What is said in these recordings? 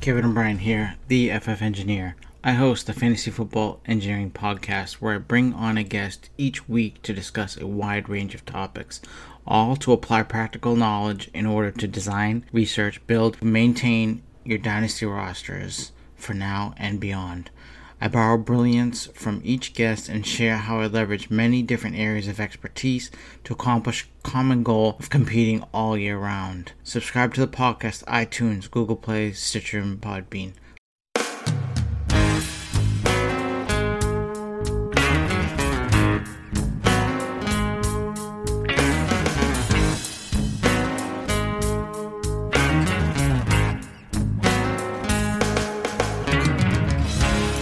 Kevin O'Brien here, the FF Engineer. I host the Fantasy Football Engineering Podcast where I bring on a guest each week to discuss a wide range of topics, all to apply practical knowledge in order to design, research, build, maintain your dynasty rosters for now and beyond. I borrow brilliance from each guest and share how I leverage many different areas of expertise to accomplish common goal of competing all year round. Subscribe to the podcast iTunes, Google Play, Stitcher, and Podbean.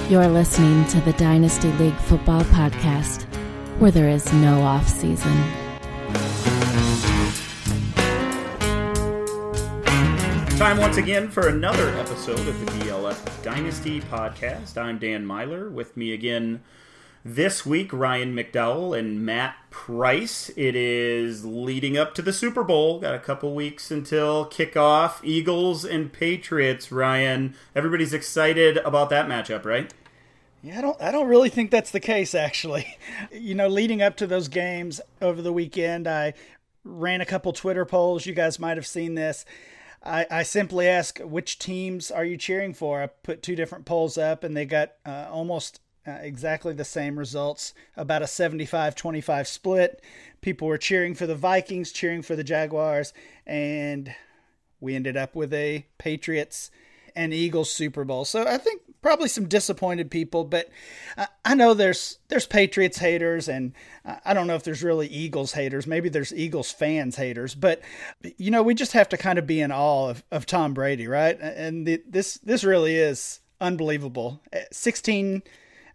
You're listening to the Dynasty League Football Podcast, where there is no off season. Time once again for another episode of the DLF Dynasty Podcast. I'm Dan Meylor. With me again this week, Ryan McDowell and Matt Price. It is leading up to the Super Bowl. Got a couple weeks until kickoff. Eagles and Patriots. Ryan, everybody's excited about that matchup, right? Yeah, I don't. I don't really think that's the case. Actually, you know, leading up to those games over the weekend, I ran a couple Twitter polls. You guys might have seen this. I, I simply ask which teams are you cheering for. I put two different polls up, and they got uh, almost uh, exactly the same results. About a 75-25 split. People were cheering for the Vikings, cheering for the Jaguars, and we ended up with a Patriots and Eagles Super Bowl. So I think probably some disappointed people, but I know there's there's Patriots haters, and I don't know if there's really Eagles haters. Maybe there's Eagles fans haters, but you know we just have to kind of be in awe of, of Tom Brady, right? And the, this this really is unbelievable. Uh, sixteen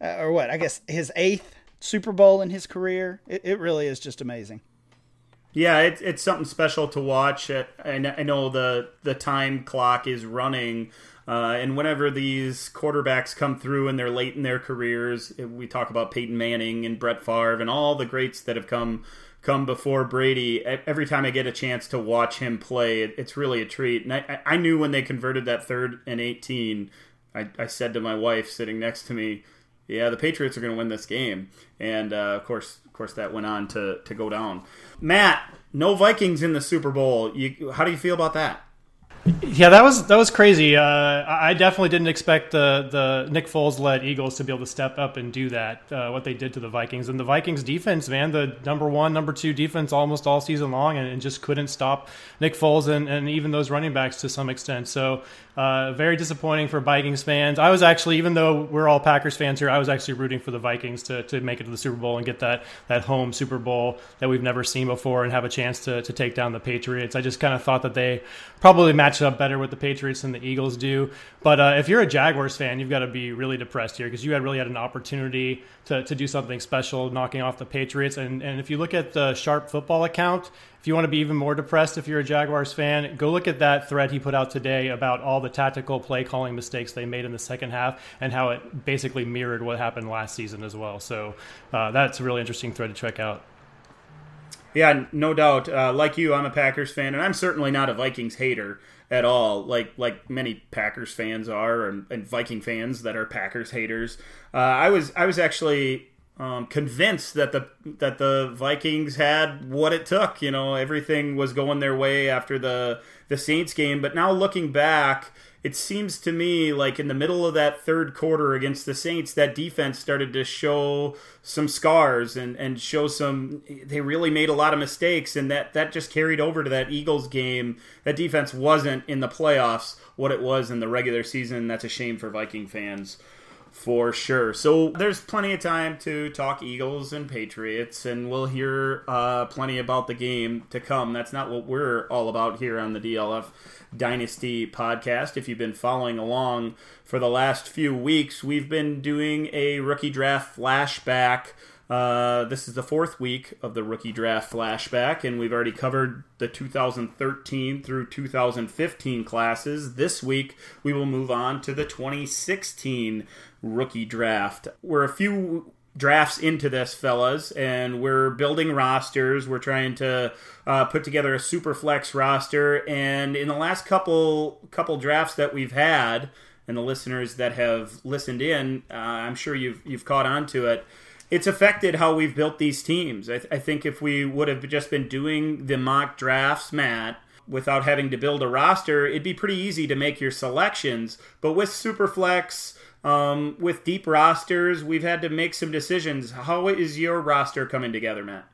uh, or what? I guess his eighth Super Bowl in his career. It, it really is just amazing. Yeah, it, it's something special to watch. I know the the time clock is running uh, and whenever these quarterbacks come through and they're late in their careers, we talk about Peyton Manning and Brett Favre and all the greats that have come come before Brady. Every time I get a chance to watch him play, it's really a treat. And I, I knew when they converted that third and 18, I, I said to my wife sitting next to me, "Yeah, the Patriots are going to win this game." And uh, of course, of course, that went on to to go down. Matt, no Vikings in the Super Bowl. You, how do you feel about that? Yeah, that was that was crazy. Uh, I definitely didn't expect the the Nick Foles led Eagles to be able to step up and do that. Uh, what they did to the Vikings and the Vikings defense, man, the number one, number two defense almost all season long, and, and just couldn't stop Nick Foles and, and even those running backs to some extent. So uh, very disappointing for Vikings fans. I was actually, even though we're all Packers fans here, I was actually rooting for the Vikings to, to make it to the Super Bowl and get that that home Super Bowl that we've never seen before and have a chance to to take down the Patriots. I just kind of thought that they probably matched match up better with the Patriots than the Eagles do. But uh, if you're a Jaguars fan, you've got to be really depressed here because you had really had an opportunity to, to do something special, knocking off the Patriots. And, and if you look at the Sharp Football account, if you want to be even more depressed if you're a Jaguars fan, go look at that thread he put out today about all the tactical play calling mistakes they made in the second half and how it basically mirrored what happened last season as well. So uh, that's a really interesting thread to check out. Yeah, no doubt. Uh, like you, I'm a Packers fan, and I'm certainly not a Vikings hater at all, like like many Packers fans are, and, and Viking fans that are Packers haters. Uh, I was I was actually um, convinced that the that the Vikings had what it took. You know, everything was going their way after the the Saints game. But now looking back, it seems to me like in the middle of that third quarter against the Saints, that defense started to show some scars and, and show some. They really made a lot of mistakes, and that, that just carried over to that Eagles game. That defense wasn't in the playoffs what it was in the regular season. That's a shame for Viking fans for sure. So there's plenty of time to talk Eagles and Patriots, and we'll hear uh, plenty about the game to come. That's not what we're all about here on the DLF Dynasty podcast. If you've been following along for the last few weeks, we've been doing a rookie draft flashback. Uh, this is the fourth week of the rookie draft flashback, and we've already covered the 2013 through 2015 classes. This week, we will move on to the 2016 rookie draft. We're a few drafts into this, fellas, and we're building rosters. We're trying to uh, put together a super flex roster, and in the last couple couple drafts that we've had, and the listeners that have listened in, uh, I'm sure you've you've caught on to it. It's affected how we've built these teams. I, th- I think if we would have just been doing the mock drafts, Matt, without having to build a roster, it'd be pretty easy to make your selections. But with Superflex, um, with deep rosters, we've had to make some decisions. How is your roster coming together, Matt?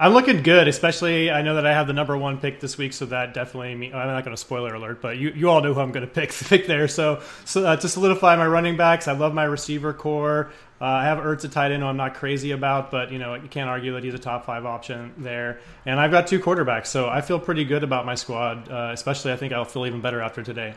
I'm looking good, especially I know that I have the number one pick this week, so that definitely. Mean, I'm not going to spoiler alert, but you, you all know who I'm going to pick pick there. So, so uh, to solidify my running backs, I love my receiver corps. Uh, I have Ertz a tight end, I'm not crazy about, but you know you can't argue that he's a top five option there. And I've got two quarterbacks, so I feel pretty good about my squad. Uh, especially, I think I'll feel even better after today.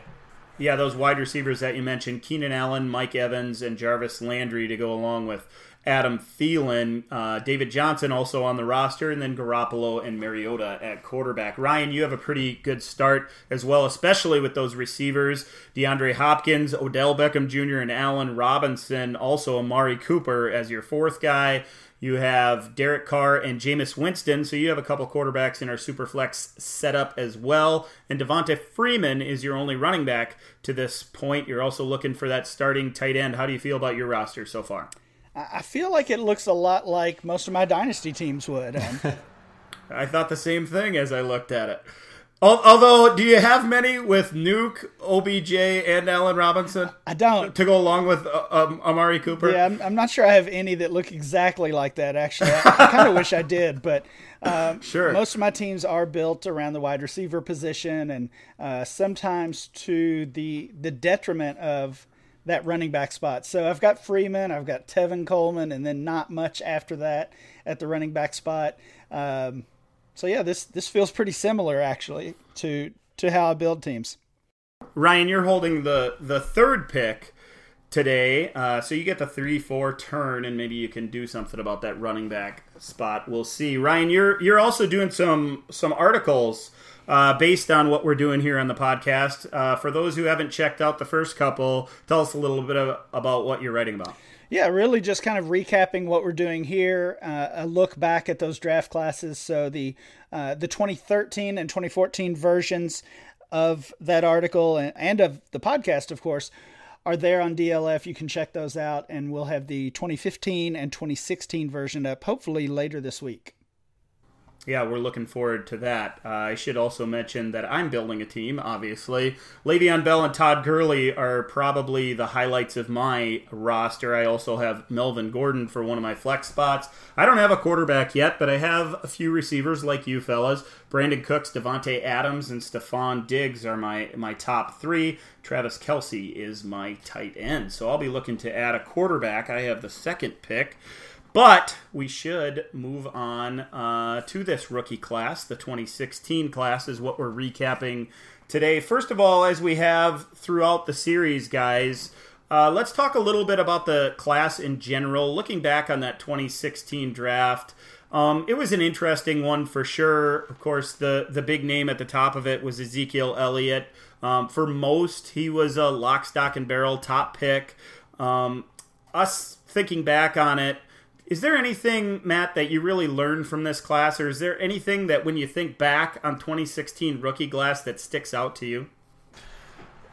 Yeah, those wide receivers that you mentioned, Keenan Allen, Mike Evans, and Jarvis Landry to go along with Adam Thielen, uh, David Johnson also on the roster, and then Garoppolo and Mariota at quarterback. Ryan, you have a pretty good start as well, especially with those receivers DeAndre Hopkins, Odell Beckham Jr., and Allen Robinson. Also, Amari Cooper as your fourth guy. You have Derek Carr and Jameis Winston, so you have a couple quarterbacks in our Superflex setup as well. And Devonta Freeman is your only running back to this point. You're also looking for that starting tight end. How do you feel about your roster so far? I feel like it looks a lot like most of my dynasty teams would. Um, I thought the same thing as I looked at it. Although, do you have many with Nuke, OBJ, and Allen Robinson? I don't. To go along with uh, um, Amari Cooper? Yeah, I'm, I'm, not sure I have any that look exactly like that, actually. I, I kind of wish I did, but um, sure. most of my teams are built around the wide receiver position and uh, sometimes to the, the detriment of that running back spot. So I've got Freeman, I've got Tevin Coleman, and then not much after that at the running back spot. Um, so yeah, this this feels pretty similar actually to to how I build teams. Ryan, you're holding the the third pick today, uh, so you get the three four turn, and maybe you can do something about that running back spot. We'll see. Ryan, you're you're also doing some some articles uh, based on what we're doing here on the podcast. Uh, for those who haven't checked out the first couple, tell us a little bit of, about what you're writing about. Yeah, really just kind of recapping what we're doing here, uh, a look back at those draft classes. So the uh, the 2013 and 2014 versions of that article and, and of the podcast, of course, are there on DLF. You can check those out, and we'll have the 2015 and 2016 version up hopefully later this week yeah, we're looking forward to that. Uh, I should also mention that I'm building a team, obviously. Le'Veon Bell and Todd Gurley are probably the highlights of my roster. I also have Melvin Gordon for one of my flex spots. I don't have a quarterback yet, but I have a few receivers like you fellas. Brandin Cooks, Davante Adams, and Stefon Diggs are my, my top three. Travis Kelce is my tight end. So I'll be looking to add a quarterback. I have the second pick. But we should move on uh, to this rookie class. The 2016 class is what we're recapping today. First of all, as we have throughout the series, guys, uh, let's talk a little bit about the class in general. Looking back on that 2016 draft, um, it was an interesting one for sure. Of course, the, the big name at the top of it was Ezekiel Elliott. Um, for most, he was a lock, stock, and barrel top pick. Um, us thinking back on it, is there anything, Matt, that you really learned from this class, or is there anything that when you think back on 2016 rookie class that sticks out to you?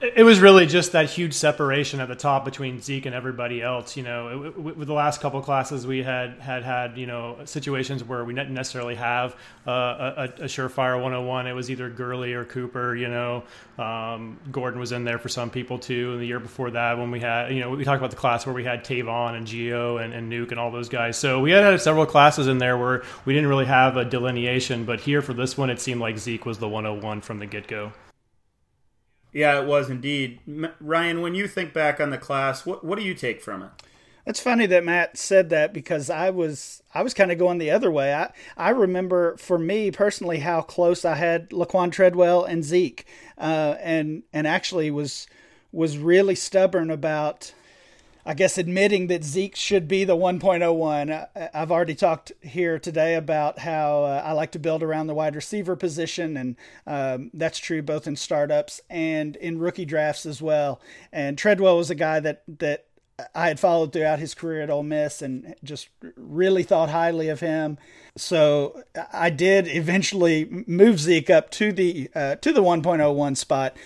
It was really just that huge separation at the top between Zeke and everybody else. You know, with the last couple classes, we had had had you know situations where we didn't necessarily have uh, a, a, surefire 101. It was either Gurley or Cooper. You know, um, Gordon was in there for some people too. And the year before that, when we had you know we talked about the class where we had Tavon and Geo and, and Nuke and all those guys. So we had, had several classes in there where we didn't really have a delineation. But here for this one, it seemed like Zeke was the 101 from the get go. Yeah, it was indeed. Ryan, when you think back on the class, what what do you take from it? It's funny that Matt said that because I was I was kind of going the other way. I I remember for me personally how close I had Laquon Treadwell and Zeke, uh, and and actually was was really stubborn about I guess admitting that Zeke should be the 1.01. I've already talked here today about how uh, I like to build around the wide receiver position, and um, that's true both in startups and in rookie drafts as well. And Treadwell was a guy that that I had followed throughout his career at Ole Miss and just really thought highly of him. So I did eventually move Zeke up to the uh, to the 1.01 spot,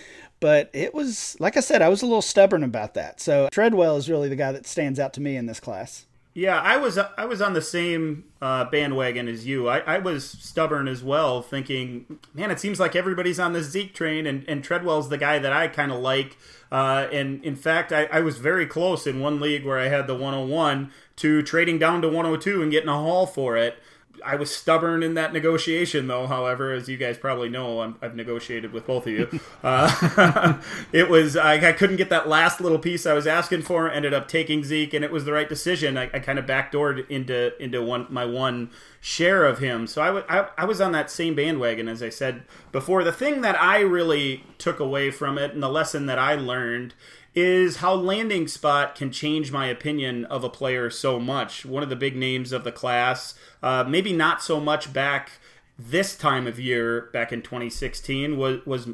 but it was like I said, I was a little stubborn about that. So Treadwell is really the guy that stands out to me in this class. Yeah, I was I was on the same uh, bandwagon as you. I, I, was stubborn as well, thinking, man, it seems like everybody's on the Zeke train, and, and Treadwell's the guy that I kind of like. Uh, and in fact, I, I, was very close in one league where I had the 101 to trading down to 102 and getting a haul for it. I was stubborn in that negotiation, though. However, as you guys probably know, i have negotiated with both of you. Uh, it was I, I, couldn't get that last little piece I was asking for. Ended up taking Zeke, and it was the right decision. I, I kind of backdoored into into one my one share of him. So I, w- I, I was on that same bandwagon as I said before. The thing that I really took away from it, and the lesson that I learned, is how landing spot can change my opinion of a player so much. One of the big names of the class, uh, maybe not so much back this time of year back in 2016 was was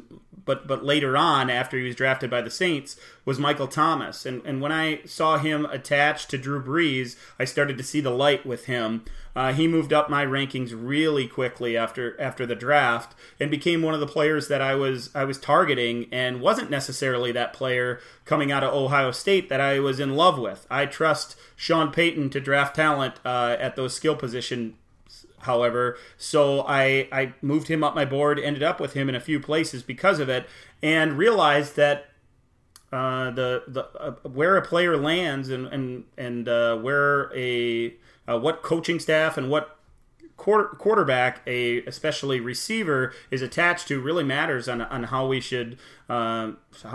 but but later on after he was drafted by the Saints was Michael Thomas. And and when I saw him attached to Drew Brees I started to see the light with him. Uh, he moved up my rankings really quickly after after the draft and became one of the players that I was I was targeting and wasn't necessarily that player coming out of Ohio State that I was in love with. I trust Sean Payton to draft talent uh, at those skill position however. So I, I moved him up my board, ended up with him in a few places because of it, and realized that uh, the the uh, where a player lands and and and uh, where a uh, what coaching staff and what quarter, quarterback, a especially receiver, is attached to really matters on, on how we should uh,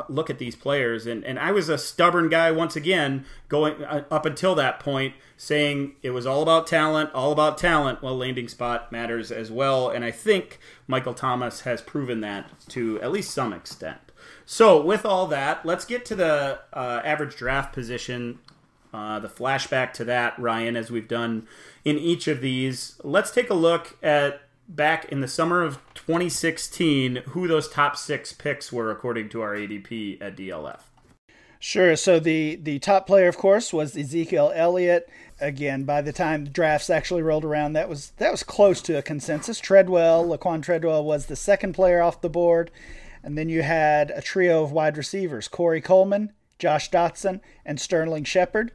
look at these players. And and I was a stubborn guy once again, going uh, up until that point, saying it was all about talent, all about talent. Well, landing spot matters as well, and I think Michael Thomas has proven that to at least some extent. So, with all that, let's get to the uh, average draft position uh, the flashback to that, Ryan, as we've done in each of these. Let's take a look at back in the summer of 2016 who those top six picks were according to our ADP at DLF. Sure. So the the top player, of course, was Ezekiel Elliott. Again, by the time the drafts actually rolled around, that was that was close to a consensus. Treadwell, Laquon Treadwell, was the second player off the board, and then you had a trio of wide receivers: Corey Coleman, Josh Doctson, and Sterling Shepard.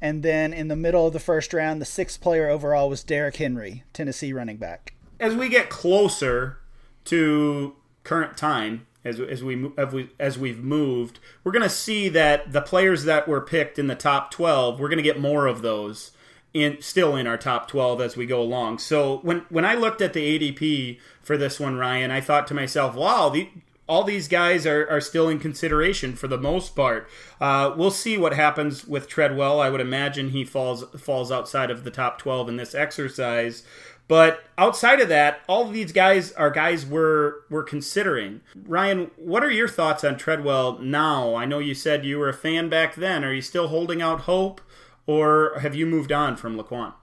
And then in the middle of the first round, the sixth player overall was Derrick Henry, Tennessee running back. As we get closer to current time, as, as we as, we, as we've moved, we're going to see that the players that were picked in the top 12, we're going to get more of those in still in our top 12 as we go along. So when when I looked at the ADP for this one, Ryan, I thought to myself, wow, the, all these guys are, are still in consideration for the most part. Uh, we'll see what happens with Treadwell. I would imagine he falls falls outside of the top 12 in this exercise. But outside of that, all of these guys are guys we're we're considering. Ryan, what are your thoughts on Treadwell now? I know you said you were a fan back then. Are you still holding out hope, or have you moved on from Laquon?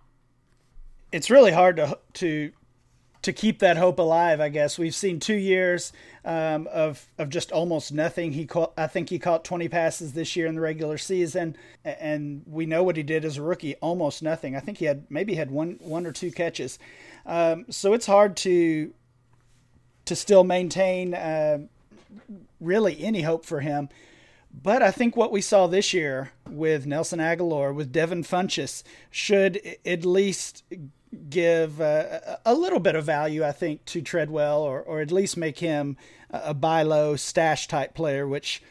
It's really hard to to to keep that hope alive. I guess we've seen two years um, of of just almost nothing. He caught, I think he caught 20 passes this year in the regular season, and we know what he did as a rookie, almost nothing. I think he had maybe had one one or two catches. Um, so it's hard to to still maintain uh, really any hope for him. But I think what we saw this year with Nelson Agholor, with Devin Funchess, should at least give uh, a little bit of value, I think, to Treadwell, or, or at least make him a buy low stash type player, which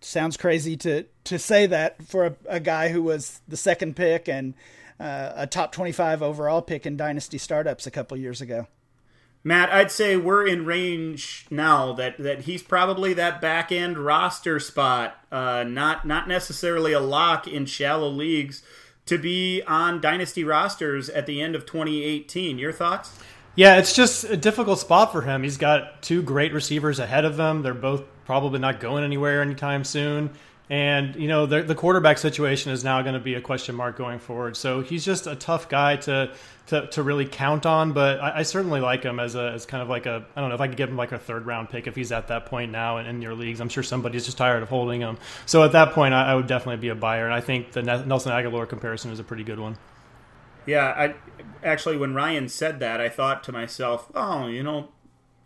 sounds crazy to, to say that for a, a guy who was the second pick and uh, a top 25 overall pick in Dynasty Startups a couple years ago. Matt, I'd say we're in range now that, that he's probably that back end roster spot, uh, not not necessarily a lock in shallow leagues to be on dynasty rosters at the end of 2018. Your thoughts? Yeah, it's just a difficult spot for him. He's got two great receivers ahead of him. They're both probably not going anywhere anytime soon. And, you know, the, the quarterback situation is now going to be a question mark going forward. So he's just a tough guy to, to, to really count on. But I, I certainly like him as, a, as kind of like a, I don't know if I could give him like a third round pick if he's at that point now in, in your leagues. I'm sure somebody's just tired of holding him. So at that point, I, I would definitely be a buyer. And I think the Nelson Agholor comparison is a pretty good one. Yeah, I actually when Ryan said that, I thought to myself, oh, you know,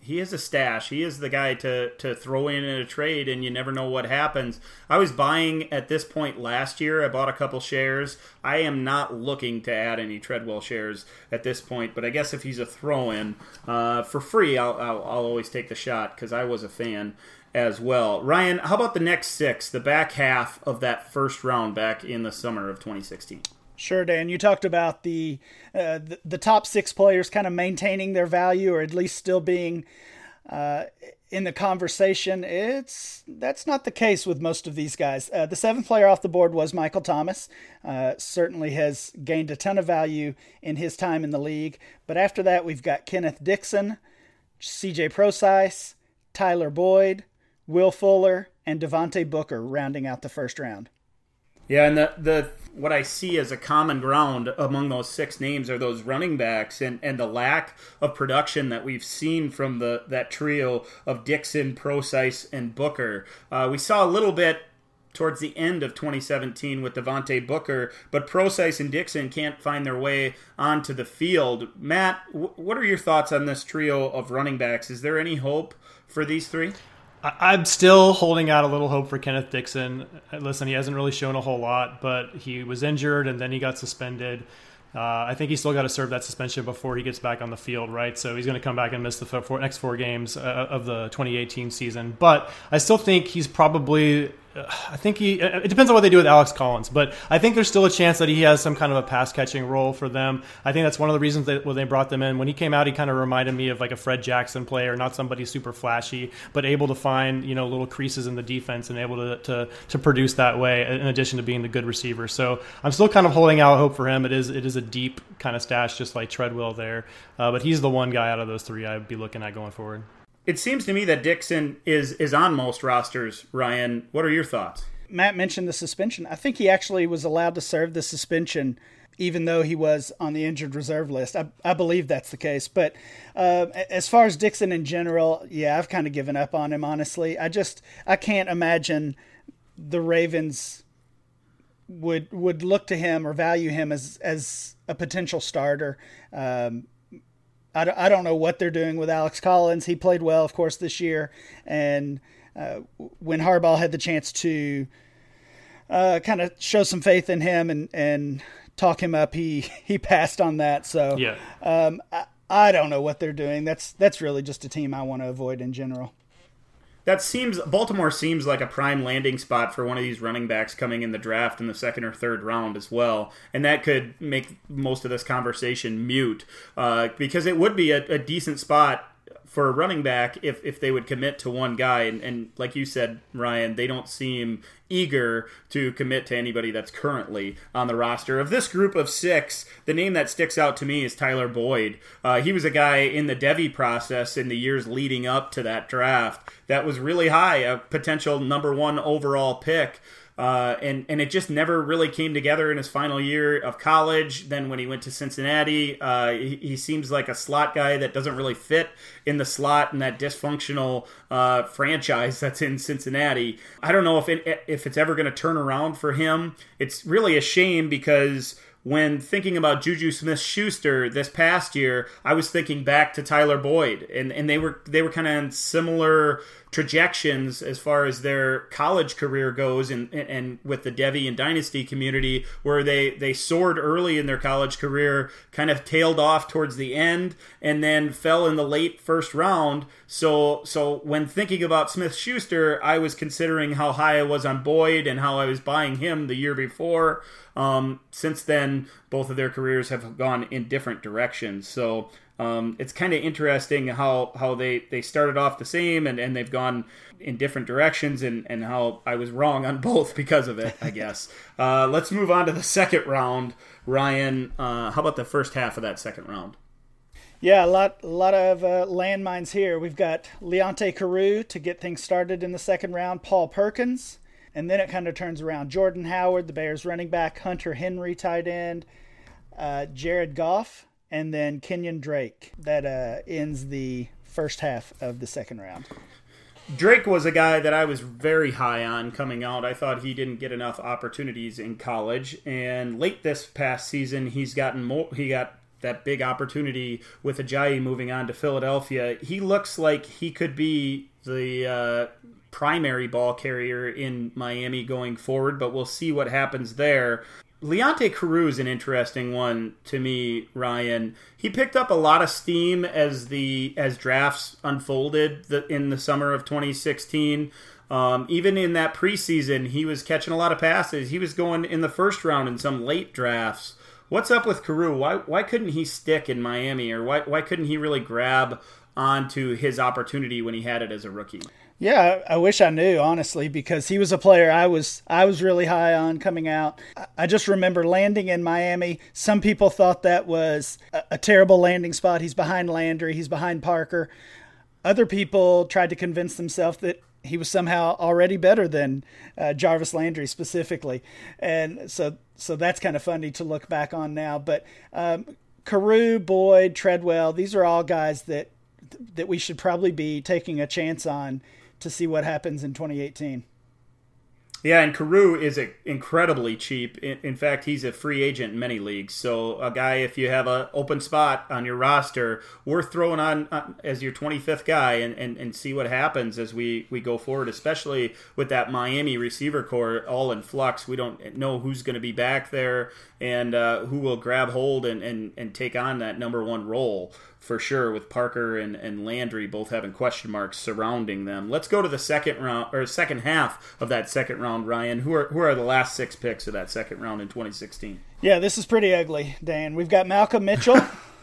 he is a stash. He is the guy to to throw in in a trade, and you never know what happens. I was buying at this point last year. I bought a couple shares. I am not looking to add any Treadwell shares at this point, but I guess if he's a throw in uh, for free, I'll, I'll, I'll always take the shot because I was a fan as well. Ryan, how about the next six, the back half of that first round back in the summer of 2016? Sure, Dan. You talked about the, uh, the, the top six players kind of maintaining their value, or at least still being uh, in the conversation. It's that's not the case with most of these guys. Uh, the seventh player off the board was Michael Thomas. Uh, certainly has gained a ton of value in his time in the league. But after that, we've got Kenneth Dixon, C.J. Prosise, Tyler Boyd, Will Fuller, and Devontae Booker rounding out the first round. Yeah, and the the what I see as a common ground among those six names are those running backs and, and the lack of production that we've seen from the that trio of Dixon, Prosise, and Booker. Uh, we saw a little bit towards the end of 2017 with Devontae Booker, but Prosise and Dixon can't find their way onto the field. Matt, w- what are your thoughts on this trio of running backs? Is there any hope for these three? I'm still holding out a little hope for Kenneth Dixon. Listen, he hasn't really shown a whole lot, but he was injured and then he got suspended. Uh, I think he's still got to serve that suspension before he gets back on the field, right? So he's going to come back and miss the four, next four games uh, of the 2018 season. But I still think he's probably I think he. It depends on what they do with Alex Collins, but I think there's still a chance that he has some kind of a pass catching role for them. I think that's one of the reasons that when they brought them in, when he came out, he kind of reminded me of like a Fred Jackson player, not somebody super flashy, but able to find you know little creases in the defense and able to to, to produce that way. In addition to being the good receiver, so I'm still kind of holding out hope for him. It is it is a deep kind of stash, just like Treadwell there, uh, but he's the one guy out of those three I'd be looking at going forward. It seems to me that Dixon is is on most rosters. Ryan, what are your thoughts? Matt mentioned the suspension. I think he actually was allowed to serve the suspension even though he was on the injured reserve list. I, I believe that's the case. But uh, as far as Dixon in general, yeah, I've kind of given up on him, honestly. I just I can't imagine the Ravens would would look to him or value him as as a potential starter. Um, I don't, I don't know what they're doing with Alex Collins. He played well, of course, this year. And uh, when Harbaugh had the chance to uh, kind of show some faith in him and, and talk him up, he, he passed on that. So yeah. um, I, I don't know what they're doing. That's that's really just a team I want to avoid in general that seems Baltimore seems like a prime landing spot for one of these running backs coming in the draft in the second or third round as well, and that could make most of this conversation mute uh, because it would be a, a decent spot for a running back if, if they would commit to one guy. And, and like you said, Ryan, they don't seem eager to commit to anybody that's currently on the roster. Of this group of six, the name that sticks out to me is Tyler Boyd. Uh, he was a guy in the Devy process in the years leading up to that draft that was really high, a potential number one overall pick. Uh, and and it just never really came together in his final year of college. Then when he went to Cincinnati, uh, he, he, seems like a slot guy that doesn't really fit in the slot in that dysfunctional uh, franchise that's in Cincinnati. I don't know if it, if it's ever going to turn around for him. It's really a shame because when thinking about Juju Smith Schuster this past year, I was thinking back to Tyler Boyd, and, and they were they were kind of in similar trajections as far as their college career goes and and with the Devy and Dynasty community where they they soared early in their college career kind of tailed off towards the end and then fell in the late first round. So so when thinking about Smith Schuster I was considering how high I was on Boyd and how I was buying him the year before. Um, since then both of their careers have gone in different directions. So um, it's kind of interesting how how they they started off the same and, and they've gone in different directions and, and how I was wrong on both because of it, I guess. uh, let's move on to the second round. Ryan, uh, how about the first half of that second round? Yeah, a lot, a lot of uh, landmines here. We've got Leonte Carroo to get things started in the second round. Paul Perkins, and then it kind of turns around. Jordan Howard, the Bears running back, Hunter Henry, tight end, uh, Jared Goff, and then Kenyan Drake. That uh, ends the first half of the second round. Drake was a guy that I was very high on coming out. I thought he didn't get enough opportunities in college, and late this past season, he's gotten more. He got that big opportunity with Ajayi moving on to Philadelphia. He looks like he could be the uh, primary ball carrier in Miami going forward, but we'll see what happens there. Leonte Carroo is an interesting one to me, Ryan. He picked up a lot of steam as the as drafts unfolded the, in the summer of 2016. Um, even in that preseason, he was catching a lot of passes. He was going in the first round in some late drafts. What's up with Carroo? Why why couldn't he stick in Miami, or why why couldn't he really grab onto his opportunity when he had it as a rookie? Yeah, I wish I knew honestly because he was a player I was I was really high on coming out. I just remember landing in Miami. Some people thought that was a, a terrible landing spot. He's behind Landry, he's behind Parker. Other people tried to convince themselves that he was somehow already better than uh, Jarvis Landry specifically, and so so that's kind of funny to look back on now. But um, Carroo, Boyd, Treadwell, these are all guys that that we should probably be taking a chance on to see what happens in 2018. Yeah, and Carroo is incredibly cheap. In, fact, he's a free agent in many leagues. So a guy, if you have an open spot on your roster, worth throwing on uh, as your 25th guy and, and, and see what happens as we, we go forward, especially with that Miami receiver corps all in flux. We don't know who's going to be back there and uh, who will grab hold and, and, and take on that number one role for sure with Parker and, and Landry both having question marks surrounding them. Let's go to the second round or second half of that second round, Ryan. Who are who are the last six picks of that second round in 2016? Yeah, this is pretty ugly, Dan. We've got Malcolm Mitchell,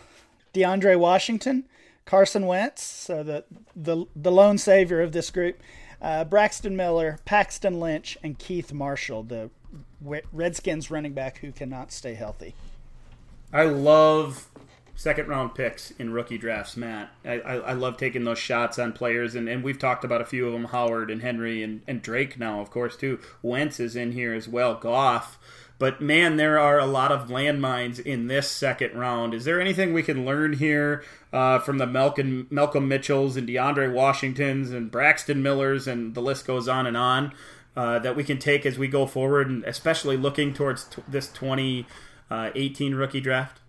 DeAndre Washington, Carson Wentz, so the the the lone savior of this group, uh, Braxton Miller, Paxton Lynch, and Keith Marshall, the Redskins running back who cannot stay healthy. I love second round picks in rookie drafts, Matt. I, I, I, love taking those shots on players, and, and we've talked about a few of them Howard and Henry and, and Drake now, of course, too. Wentz is in here as well, Goff. But man, there are a lot of landmines in this second round. Is there anything we can learn here uh, from the Malcolm, Malcolm Mitchells and DeAndre Washingtons and Braxton Millers, and the list goes on and on, uh, that we can take as we go forward, and especially looking towards t- this 2018 uh, rookie draft?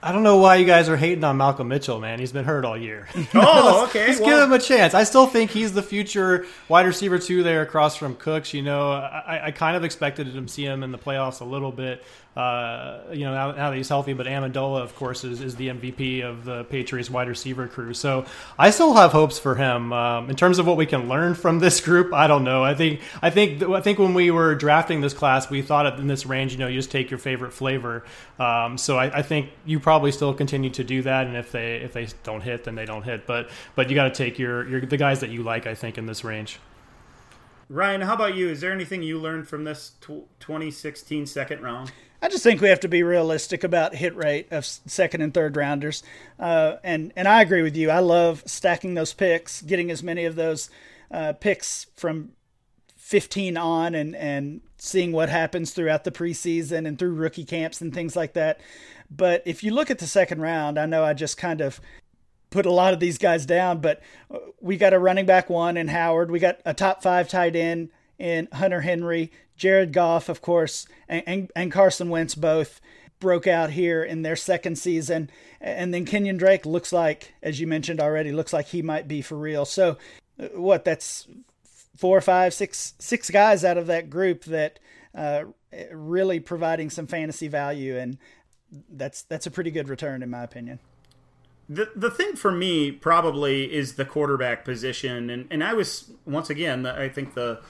I don't know why you guys are hating on Malcolm Mitchell, man. He's been hurt all year. Oh, okay. Let's well, give him a chance. I still think he's the future wide receiver two there across from Cooks. You know, I, I kind of expected to see him in the playoffs a little bit uh, you know, now, now, that he's healthy. But Amendola, of course, is, is the MVP of the Patriots wide receiver crew. So I still have hopes for him. Um, in terms of what we can learn from this group, I don't know. I think I think I think when we were drafting this class, we thought in this range, you know, you just take your favorite flavor. Um, so I, I, think you probably still continue to do that. And if they if they don't hit, then they don't hit. But but you got to take your, your the guys that you like. I think in this range. Ryan, how about you? Is there anything you learned from this 2016 second round? I just think we have to be realistic about hit rate of second and third rounders, uh, and and I agree with you. I love stacking those picks, getting as many of those uh, picks from 15 on, and and seeing what happens throughout the preseason and through rookie camps and things like that. But if you look at the second round, I know I just kind of put a lot of these guys down, but uh, we got a running back one in Howard. We got a top five tight end in Hunter Henry. Jared Goff, of course, and, and, and, Carson Wentz both broke out here in their second season. And then Kenyan Drake looks like, as you mentioned already, looks like he might be for real. So, uh, what, that's four, five, six, six guys out of that group that uh, really providing some fantasy value. And that's, that's a pretty good return, in my opinion. The, the thing for me probably is the quarterback position. And, and I was, once again, I think the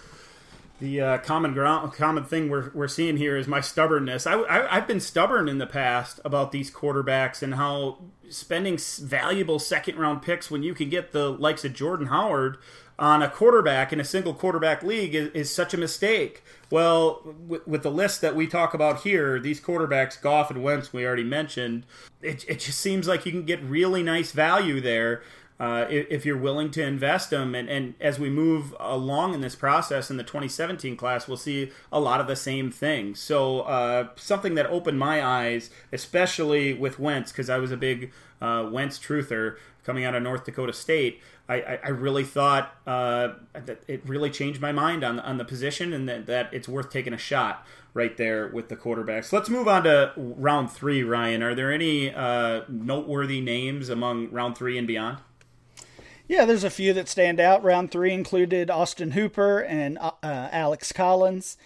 the uh, common ground, common thing we're, we're seeing here is my stubbornness. I, I, have been stubborn in the past about these quarterbacks and how spending valuable second round picks when you can get the likes of Jordan Howard on a quarterback in a single quarterback league is, is such a mistake. Well, with, with, the list that we talk about here, these quarterbacks, Goff and Wentz, we already mentioned, it, it just seems like you can get really nice value there uh, if, you're willing to invest them. And, and as we move along in this process in the 2017 class, we'll see a lot of the same things. So uh, something that opened my eyes, especially with Wentz, because I was a big uh, Wentz truther coming out of North Dakota State. I, I, really thought uh, that it really changed my mind on on the position and that, that it's worth taking a shot right there with the quarterbacks. Let's move on to round three, Ryan. Are there any uh, noteworthy names among round three and beyond? Yeah, there's a few that stand out. Round three included Austin Hooper and uh, Alex Collins.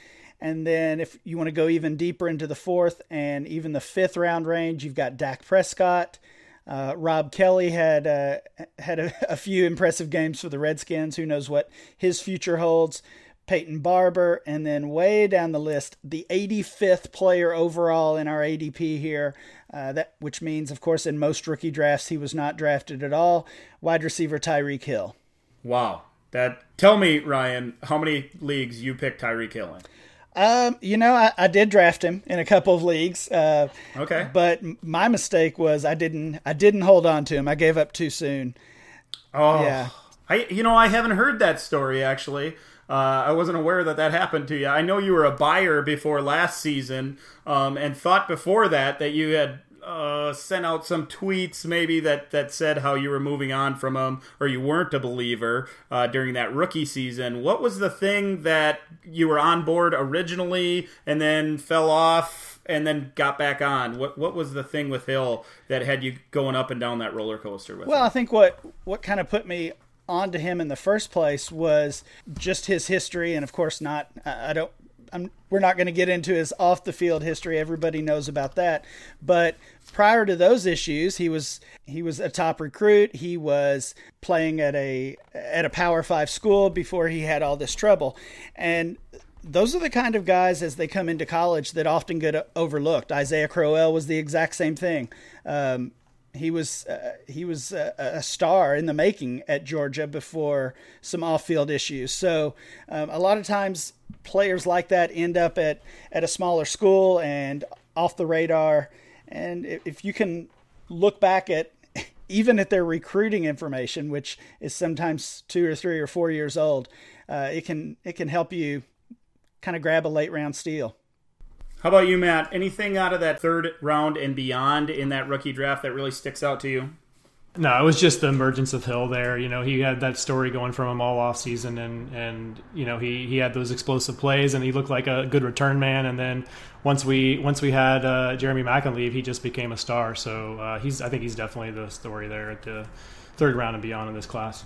And then if you want to go even deeper into the fourth and even the fifth round range, you've got Dak Prescott. Uh, Rob Kelley had uh, had a, a, few impressive games for the Redskins. Who knows what his future holds? Peyton Barber, and then way down the list, the 85th player overall in our ADP here. Uh, that which means, of course, in most rookie drafts he was not drafted at all. Wide receiver Tyreek Hill. Wow, that tell me, Ryan, how many leagues you picked Tyreek Hill in? Um, you know, I, I, did draft him in a couple of leagues. Uh, okay. But my mistake was I didn't I didn't hold on to him. I gave up too soon. Oh, yeah. I you know I haven't heard that story actually. Uh, I wasn't aware that that happened to you. I know you were a buyer before last season, um, and thought before that that you had uh, sent out some tweets maybe that, that said how you were moving on from him or you weren't a believer uh, during that rookie season. What was the thing that you were on board originally and then fell off and then got back on? What what was the thing with Hill that had you going up and down that roller coaster with? Well, him? I think what what kind of put me onto him in the first place was just his history, and of course, not. I don't. I'm, we're not going to get into his off the field history. Everybody knows about that. But prior to those issues, he was he was a top recruit. He was playing at a at a Power Five school before he had all this trouble, and those are the kind of guys as they come into college that often get overlooked. Isaiah Crowell was the exact same thing. Um, he was uh, he was a, a, star in the making at Georgia before some off-field issues. So um, a lot of times players like that end up at at a smaller school and off the radar. And if you can look back at even at their recruiting information, which is sometimes two or three or four years old, uh, it can it can help you kind of grab a late round steal. How about you, Matt? Anything out of that third round and beyond in that rookie draft that really sticks out to you? No, it was just the emergence of Hill there. You know, he had that story going from him all off season, and and you know he he had those explosive plays, and he looked like a good return man. And then once we once we had uh, Jeremy Maclin leave, he just became a star. So uh, he's I think he's definitely the story there at the third round and beyond in this class.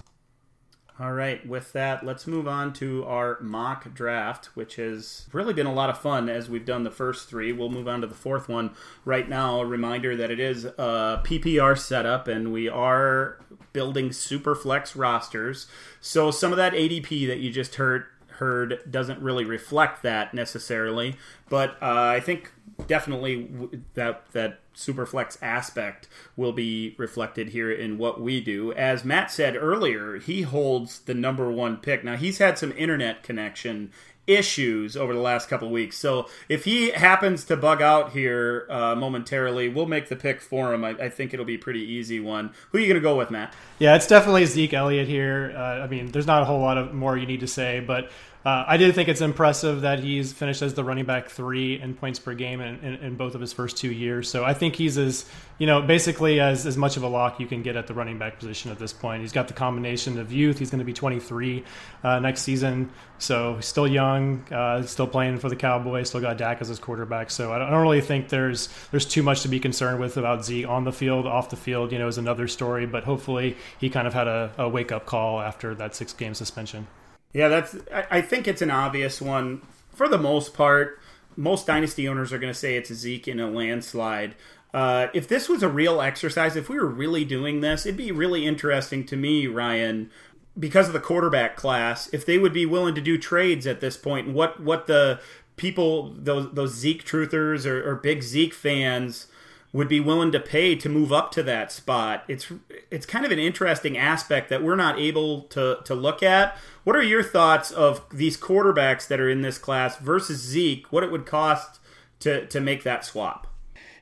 All right, with that, let's move on to our mock draft, which has really been a lot of fun as we've done the first three. We'll move on to the fourth one right now. A reminder that it is a PPR setup and we are building super flex rosters. So some of that ADP that you just heard heard doesn't really reflect that necessarily, but uh, I think definitely that that superflex aspect will be reflected here in what we do. As Matt said earlier, he holds the number one pick. Now he's had some internet connection issues over the last couple weeks. So if he happens to bug out here uh, momentarily, we'll make the pick for him. I, I, think it'll be a pretty easy one. Who are you going to go with, Matt? Yeah, it's definitely Zeke Elliott here. Uh, I mean, there's not a whole lot of more you need to say, but uh, I do think it's impressive that he's finished as the running back three in points per game in, in, in, both of his first two years. So I think he's as you know basically as as much of a lock you can get at the running back position at this point. He's got the combination of youth. He's going to be 23 uh, next season, so he's still young, uh, still playing for the Cowboys. Still got Dak as his quarterback. So I don't, I don't, really think there's there's too much to be concerned with about Zeke on the field. Off the field, you know, is another story. But hopefully he kind of had a, a wake up call after that six game suspension. Yeah, that's. I, think it's an obvious one for the most part. Most dynasty owners are going to say it's Zeke in a landslide. Uh, if this was a real exercise, if we were really doing this, it'd be really interesting to me, Ryan, because of the quarterback class, if they would be willing to do trades at this point, and what what the people those those Zeke truthers or, or big Zeke fans would be willing to pay to move up to that spot. It's it's kind of an interesting aspect that we're not able to to look at. What are your thoughts of these quarterbacks that are in this class versus Zeke? What it would cost to to make that swap?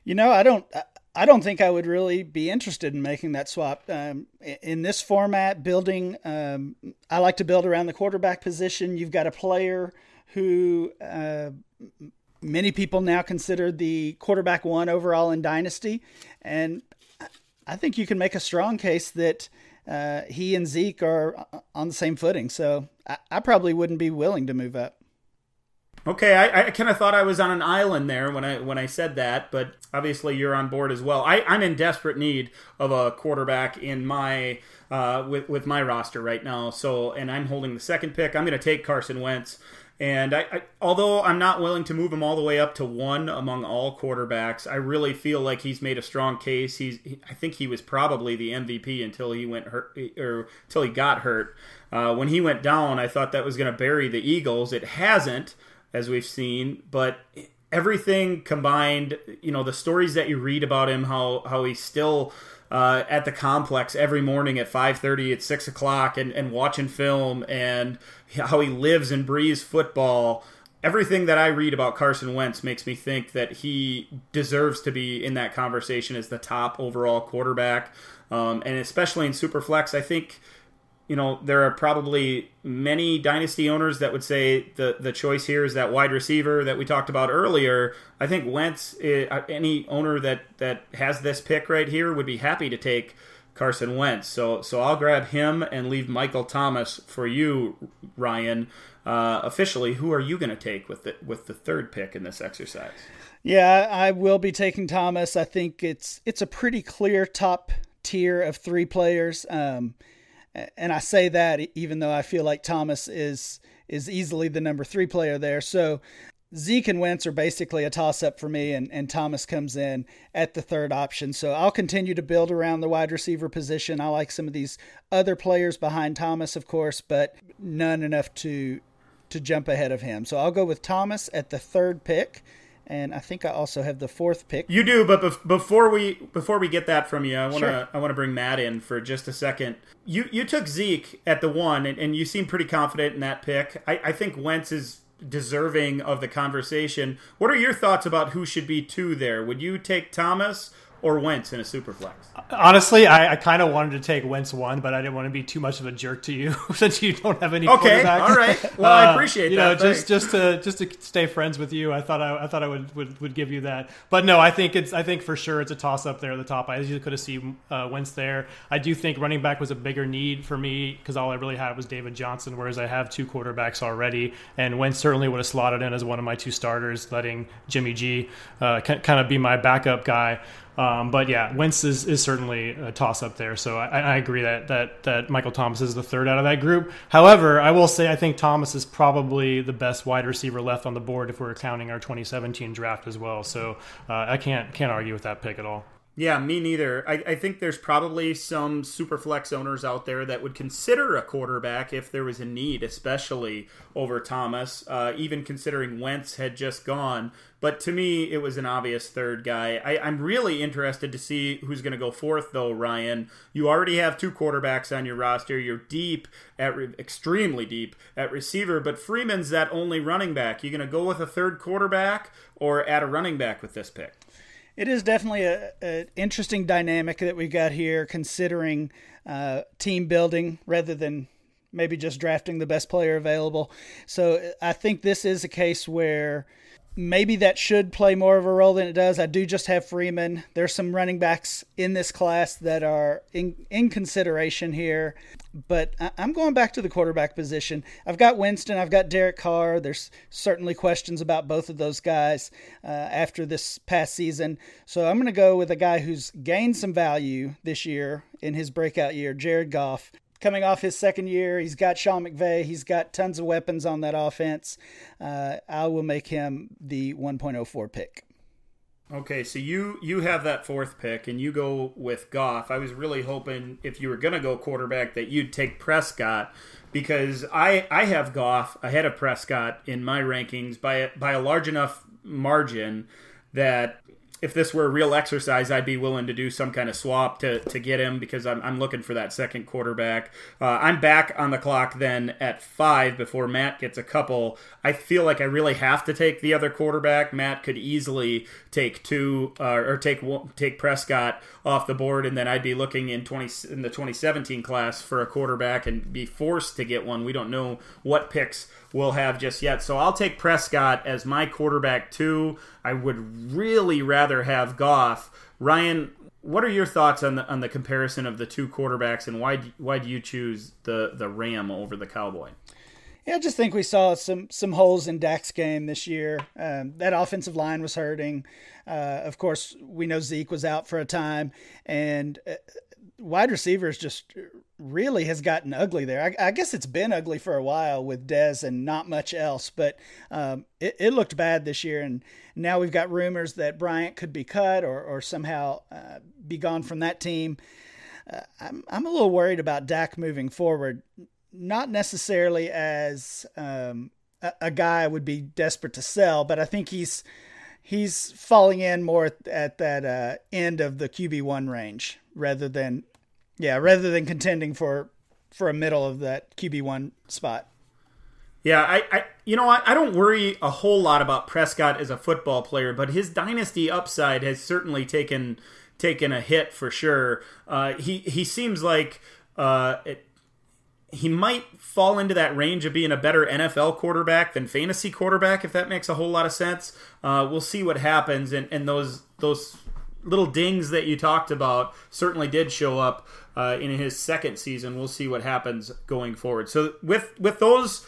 You know, I don't I don't think I would really be interested in making that swap. Um, in this format, building, um, I like to build around the quarterback position. You've got a player who uh, many people now consider the quarterback one overall in Dynasty. And I think you can make a strong case that uh, he and Zeke are on the same footing. So I, I probably wouldn't be willing to move up. Okay, I, I kind of thought I was on an island there when I when I said that, but obviously you're on board as well. I, I'm in desperate need of a quarterback in my uh, with with my roster right now. So, and I'm holding the second pick. I'm going to take Carson Wentz. And I, I, although I'm not willing to move him all the way up to one among all quarterbacks, I really feel like he's made a strong case. He's, he, I think he was probably the MVP until he went hurt or until he got hurt. Uh, when he went down, I thought that was going to bury the Eagles. It hasn't as we've seen, but everything combined, you know, the stories that you read about him, how how he's still uh, at the complex every morning at 5.30 at 6 o'clock and, and watching film and how he lives and breathes football. Everything that i read about carson wentz makes me think that he deserves to be in that conversation as the top overall quarterback. Um, and especially in superflex i think you know, there are probably many dynasty owners that would say the the choice here is that wide receiver that we talked about earlier. I think Wentz, eh, uh, any owner that that has this pick right here would be happy to take Carson Wentz. So so I'll grab him and leave Michael Thomas for you, Ryan. Uh, officially, who are you going to take with the with the third pick in this exercise? Yeah, I will be taking Thomas. I think it's it's a pretty clear top tier of three players. Um, and I say that even though I feel like Thomas is is easily the number three player there. So Zeke and Wentz are basically a toss up for me, and, and Thomas comes in at the third option. So I'll continue to build around the wide receiver position. I like some of these other players behind Thomas, of course, but none enough to to jump ahead of him. So I'll go with Thomas at the third pick and I think I also have the fourth pick. You do, but bef- before we before we get that from you, I want to sure. I want to bring Matt in for just a second. You you took Zeke at the one, and, and you seem pretty confident in that pick. I, I think Wentz is deserving of the conversation. What are your thoughts about who should be two there? Would you take Thomas? Or Wentz in a super flex? Honestly, I, I kind of wanted to take Wentz one, but I didn't want to be too much of a jerk to you since you don't have any. Okay, all right. Well, uh, I appreciate you that. know, just just to just to stay friends with you, I thought I, I thought I would, would, would give you that. But no, I think it's I think for sure it's a toss up there at the top. I usually could have seen uh, Wentz there. I do think running back was a bigger need for me because all I really had was David Johnson, whereas I have two quarterbacks already, and Wentz certainly would have slotted in as one of my two starters, letting Jimmy G uh, kind of be my backup guy. Um, but yeah, Wentz is, is certainly a toss up there. So I, I, agree that, that that Michael Thomas is the third out of that group. However, I will say I think Thomas is probably the best wide receiver left on the board if we're counting our 2017 draft as well. So uh, I can't can't argue with that pick at all. Yeah, me neither. I, I think there's probably some super flex owners out there that would consider a quarterback if there was a need, especially over Thomas, uh, even considering Wentz had just gone. But to me, it was an obvious third guy. I, I'm really interested to see who's going to go fourth, though, Ryan. You already have two quarterbacks on your roster. You're deep at re- extremely deep at receiver, but Freeman's that only running back. You going to go with a third quarterback or add a running back with this pick? It is definitely an interesting dynamic that we got here, considering uh, team building rather than maybe just drafting the best player available. So I think this is a case where maybe that should play more of a role than it does. I do just have Freeman. There's some running backs in this class that are in, in consideration here, but I'm going back to the quarterback position. I've got Winston, I've got Derek Carr. There's certainly questions about both of those guys uh, after this past season. So I'm going to go with a guy who's gained some value this year in his breakout year, Jared Goff coming off his second year. He's got Sean McVay. He's got tons of weapons on that offense. Uh, I will make him the 1.04 pick. Okay, so you you have that fourth pick and you go with Goff. I was really hoping if you were going to go quarterback that you'd take Prescott because I I have Goff ahead of Prescott in my rankings by by a large enough margin that if this were a real exercise, I'd be willing to do some kind of swap to, to get him because I'm, I'm looking for that second quarterback. Uh, I'm back on the clock then at five before Matt gets a couple. I feel like I really have to take the other quarterback. Matt could easily take two uh, or take take Prescott off the board, and then I'd be looking in twenty in the 2017 class for a quarterback and be forced to get one. We don't know what picks we'll have just yet. So I'll take Prescott as my quarterback too. I would really rather have Goff. Ryan, what are your thoughts on the on the comparison of the two quarterbacks, and why why do you choose the the Ram over the Cowboy? Yeah, I just think we saw some some holes in Dak's game this year. Um, that offensive line was hurting. Uh, of course, we know Zeke was out for a time, and uh, wide receivers just really has gotten ugly there. I, I, guess it's been ugly for a while with Dez and not much else, but um, it, it, looked bad this year. And now we've got rumors that Bryant could be cut or, or somehow uh, be gone from that team. Uh, I'm, I'm a little worried about Dak moving forward, not necessarily as um, a, a guy would be desperate to sell, but I think he's he's falling in more at, at that uh, end of the QB one range rather than yeah, rather than contending for for a middle of that QB one spot. Yeah, I, I you know I, I don't worry a whole lot about Prescott as a football player, but his dynasty upside has certainly taken taken a hit for sure. Uh, he he seems like uh, it, he might fall into that range of being a better NFL quarterback than fantasy quarterback, if that makes a whole lot of sense. Uh, we'll see what happens, and, and those those little dings that you talked about certainly did show up uh, in his second season. We'll see what happens going forward. So with with those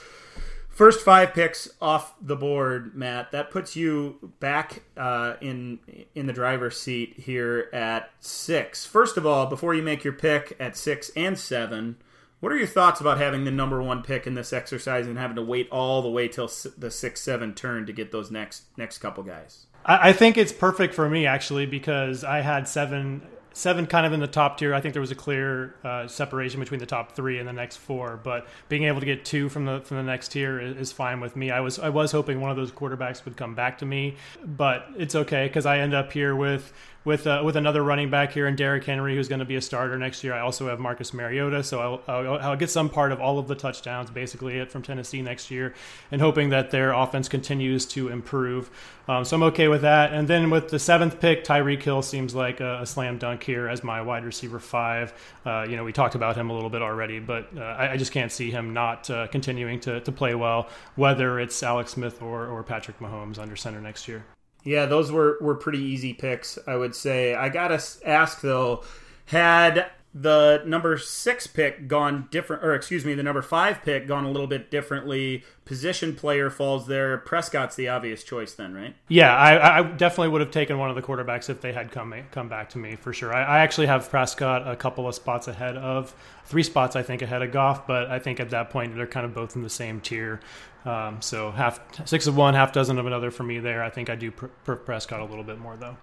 first five picks off the board, Matt, that puts you back uh, in in the driver's seat here at six. First of all, before you make your pick at six and seven. What are your thoughts about having the number one pick in this exercise and having to wait all the way till the six seven turn to get those next next couple guys? I, think it's perfect for me actually because I had seven seven kind of in the top tier. I think there was a clear uh, separation between the top three and the next four, but being able to get two from the from the next tier is, is fine with me. I was I was hoping one of those quarterbacks would come back to me, but it's okay because I end up here with with uh, with another running back here in Derrick Henry, who's going to be a starter next year. I also have Marcus Mariota, so I'll, I'll, I'll, get some part of all of the touchdowns, basically it from Tennessee next year, and hoping that their offense continues to improve. Um, so I'm okay with that. And then with the seventh pick, Tyreek Hill seems like a, a slam dunk here as my wide receiver five. Uh, you know, we talked about him a little bit already, but uh, I, I, just can't see him not uh, continuing to, to play well, whether it's Alex Smith or, or Patrick Mahomes under center next year. Yeah, those were, were pretty easy picks, I would say. I gotta ask though, had the number six pick gone different, or excuse me, the number five pick gone a little bit differently. Position player falls there. Prescott's the obvious choice, then, right? Yeah, I, I definitely would have taken one of the quarterbacks if they had come come back to me for sure. I, I, actually have Prescott a couple of spots ahead of three spots, I think, ahead of Goff, but I think at that point they're kind of both in the same tier. Um, so half six of one, half dozen of another for me there. I think I do prefer Prescott a little bit more though.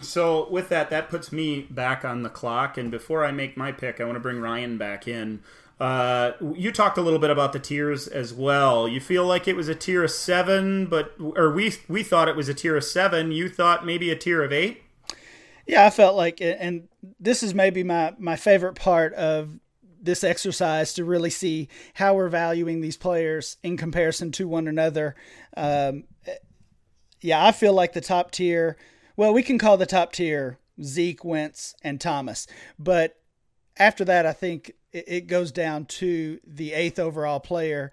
So with that, that puts me back on the clock. And before I make my pick, I want to bring Ryan back in. Uh, you talked a little bit about the tiers as well. You feel like it was a tier of seven, but or we we thought it was a tier of seven. You thought maybe a tier of eight. Yeah, I felt like, and this is maybe my my favorite part of this exercise to really see how we're valuing these players in comparison to one another. Um, yeah, I feel like the top tier well, we can call the top tier Zeke, Wentz, and Thomas. But after that, I think it goes down to the eighth overall player.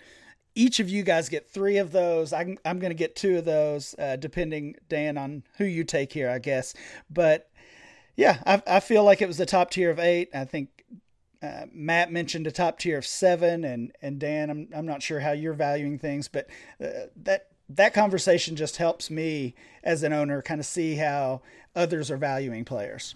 Each of you guys get three of those. I'm, I'm going to get two of those, uh, depending, Dan, on who you take here, I guess. But yeah, I, I feel like it was the top tier of eight. I think uh, Matt mentioned a top tier of seven, and and Dan, I'm I'm not sure how you're valuing things, but uh, that that conversation just helps me as an owner kind of see how others are valuing players.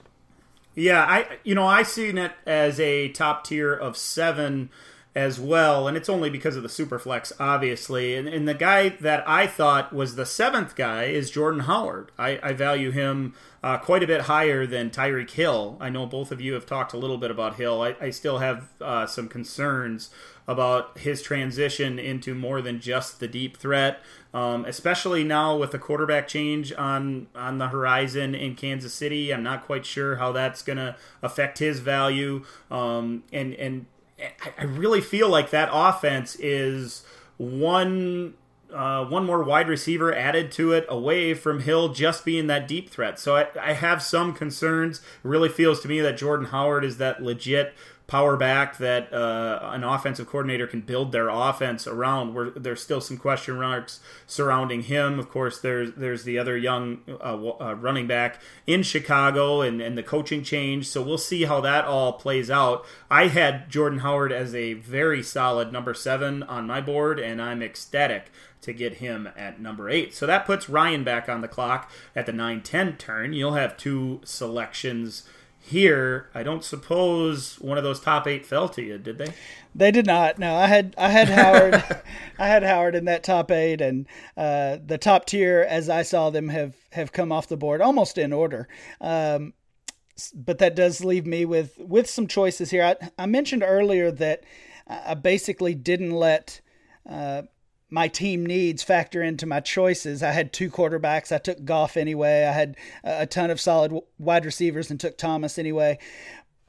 Yeah, I you know I seen it as a top tier of seven, as well, and it's only because of the superflex, obviously. And, and the guy that I thought was the seventh guy is Jordan Howard. I, I value him uh, quite a bit higher than Tyreek Hill. I know both of you have talked a little bit about Hill. I, I still have uh, some concerns about his transition into more than just the deep threat, um, especially now with the quarterback change on on the horizon in Kansas City. I'm not quite sure how that's going to affect his value. Um, and and I really feel like that offense is one uh, one more wide receiver added to it away from Hill just being that deep threat. So I, I have some concerns. It really feels to me that Jordan Howard is that legit power back that uh, an offensive coordinator can build their offense around. Where there's still some question marks surrounding him. Of course, there's there's the other young uh, uh, running back in Chicago and, and the coaching change. So we'll see how that all plays out. I had Jordan Howard as a very solid number seven on my board, and I'm ecstatic to get him at number eight. So that puts Ryan back on the clock at the 9 10 turn. You'll have two selections here, I don't suppose one of those top eight fell to you, did they? They did not. No, I had I had Howard, I had Howard in that top eight, and uh, the top tier, as I saw them, have have come off the board almost in order. Um, but that does leave me with with some choices here. I, I mentioned earlier that I basically didn't let. Uh, my team needs factor into my choices. I had two quarterbacks. I took Goff anyway. I had a ton of solid wide receivers and took Thomas anyway.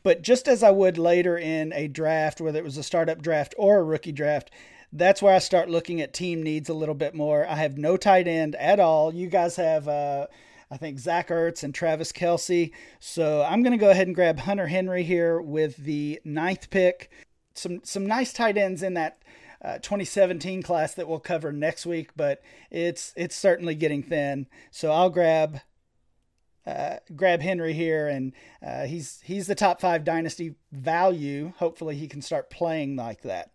But just as I would later in a draft, whether it was a startup draft or a rookie draft, that's where I start looking at team needs a little bit more. I have no tight end at all. You guys have, uh, I think, Zach Ertz and Travis Kelce. So I'm going to go ahead and grab Hunter Henry here with the ninth pick. Some some nice tight ends in that uh, 2017 class that we'll cover next week, but it's it's certainly getting thin. So I'll grab uh, grab Henry here, and uh, he's he's the top five dynasty value. Hopefully, he can start playing like that.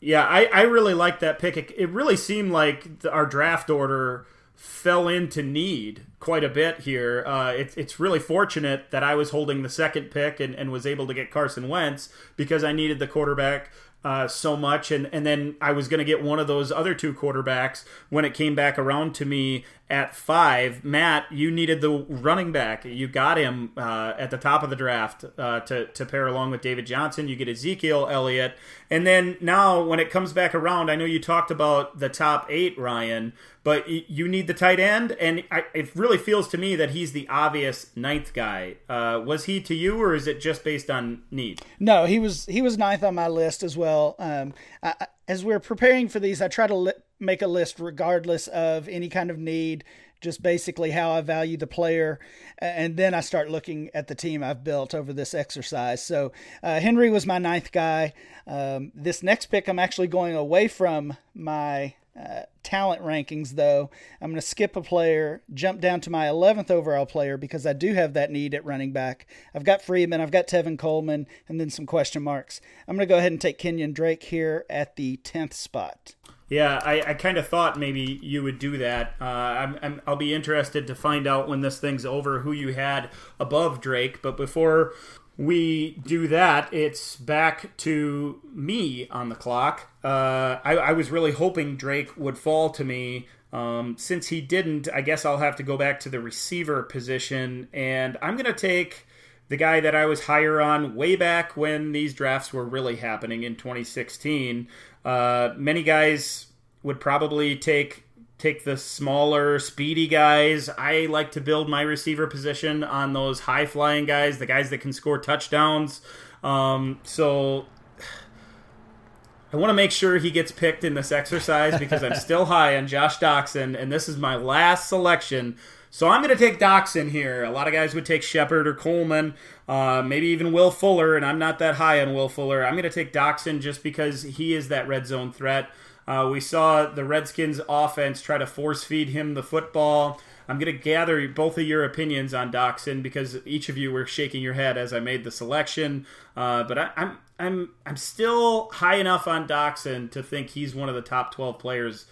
Yeah, I, I really like that pick. It, it really seemed like the, our draft order fell into need quite a bit here. Uh, it, it's really fortunate that I was holding the second pick and, and was able to get Carson Wentz because I needed the quarterback uh, so much, and and then I was going to get one of those other two quarterbacks when it came back around to me at five. Matt, you needed the running back. You got him uh, at the top of the draft uh, to to pair along with David Johnson. You get Ezekiel Elliott, and then now when it comes back around, I know you talked about the top eight, Ryan but you need the tight end, and it really feels to me that he's the obvious ninth guy. Uh, was he to you, or is it just based on need? No, he was he was ninth on my list as well. Um, I, as we're preparing for these, I try to li- make a list regardless of any kind of need, just basically how I value the player, and then I start looking at the team I've built over this exercise. So uh, Henry was my ninth guy. Um, this next pick, I'm actually going away from my uh, talent rankings, though, I'm going to skip a player, jump down to my 11th overall player because I do have that need at running back. I've got Freeman, I've got Tevin Coleman, and then some question marks. I'm going to go ahead and take Kenyan Drake here at the 10th spot. Yeah, I, I kind of thought maybe you would do that. Uh, I'm, I'm, I'll be interested to find out when this thing's over who you had above Drake. But before we do that, it's back to me on the clock. Uh, I, I, was really hoping Drake would fall to me. Um, since he didn't, I guess I'll have to go back to the receiver position, and I'm going to take the guy that I was higher on way back when these drafts were really happening in 2016. Uh, many guys would probably take take the smaller, speedy guys. I like to build my receiver position on those high flying guys, the guys that can score touchdowns. Um, so I want to make sure he gets picked in this exercise because I'm still high on Josh Doctson, and this is my last selection. So I'm going to take Doctson here. A lot of guys would take Shepard or Coleman, uh, maybe even Will Fuller, and I'm not that high on Will Fuller. I'm going to take Doctson just because he is that red zone threat. Uh, we saw the Redskins offense try to force feed him the football. I'm going to gather both of your opinions on Doctson because each of you were shaking your head as I made the selection. Uh, but I, I'm I'm I'm still high enough on Doctson to think he's one of the top 12 players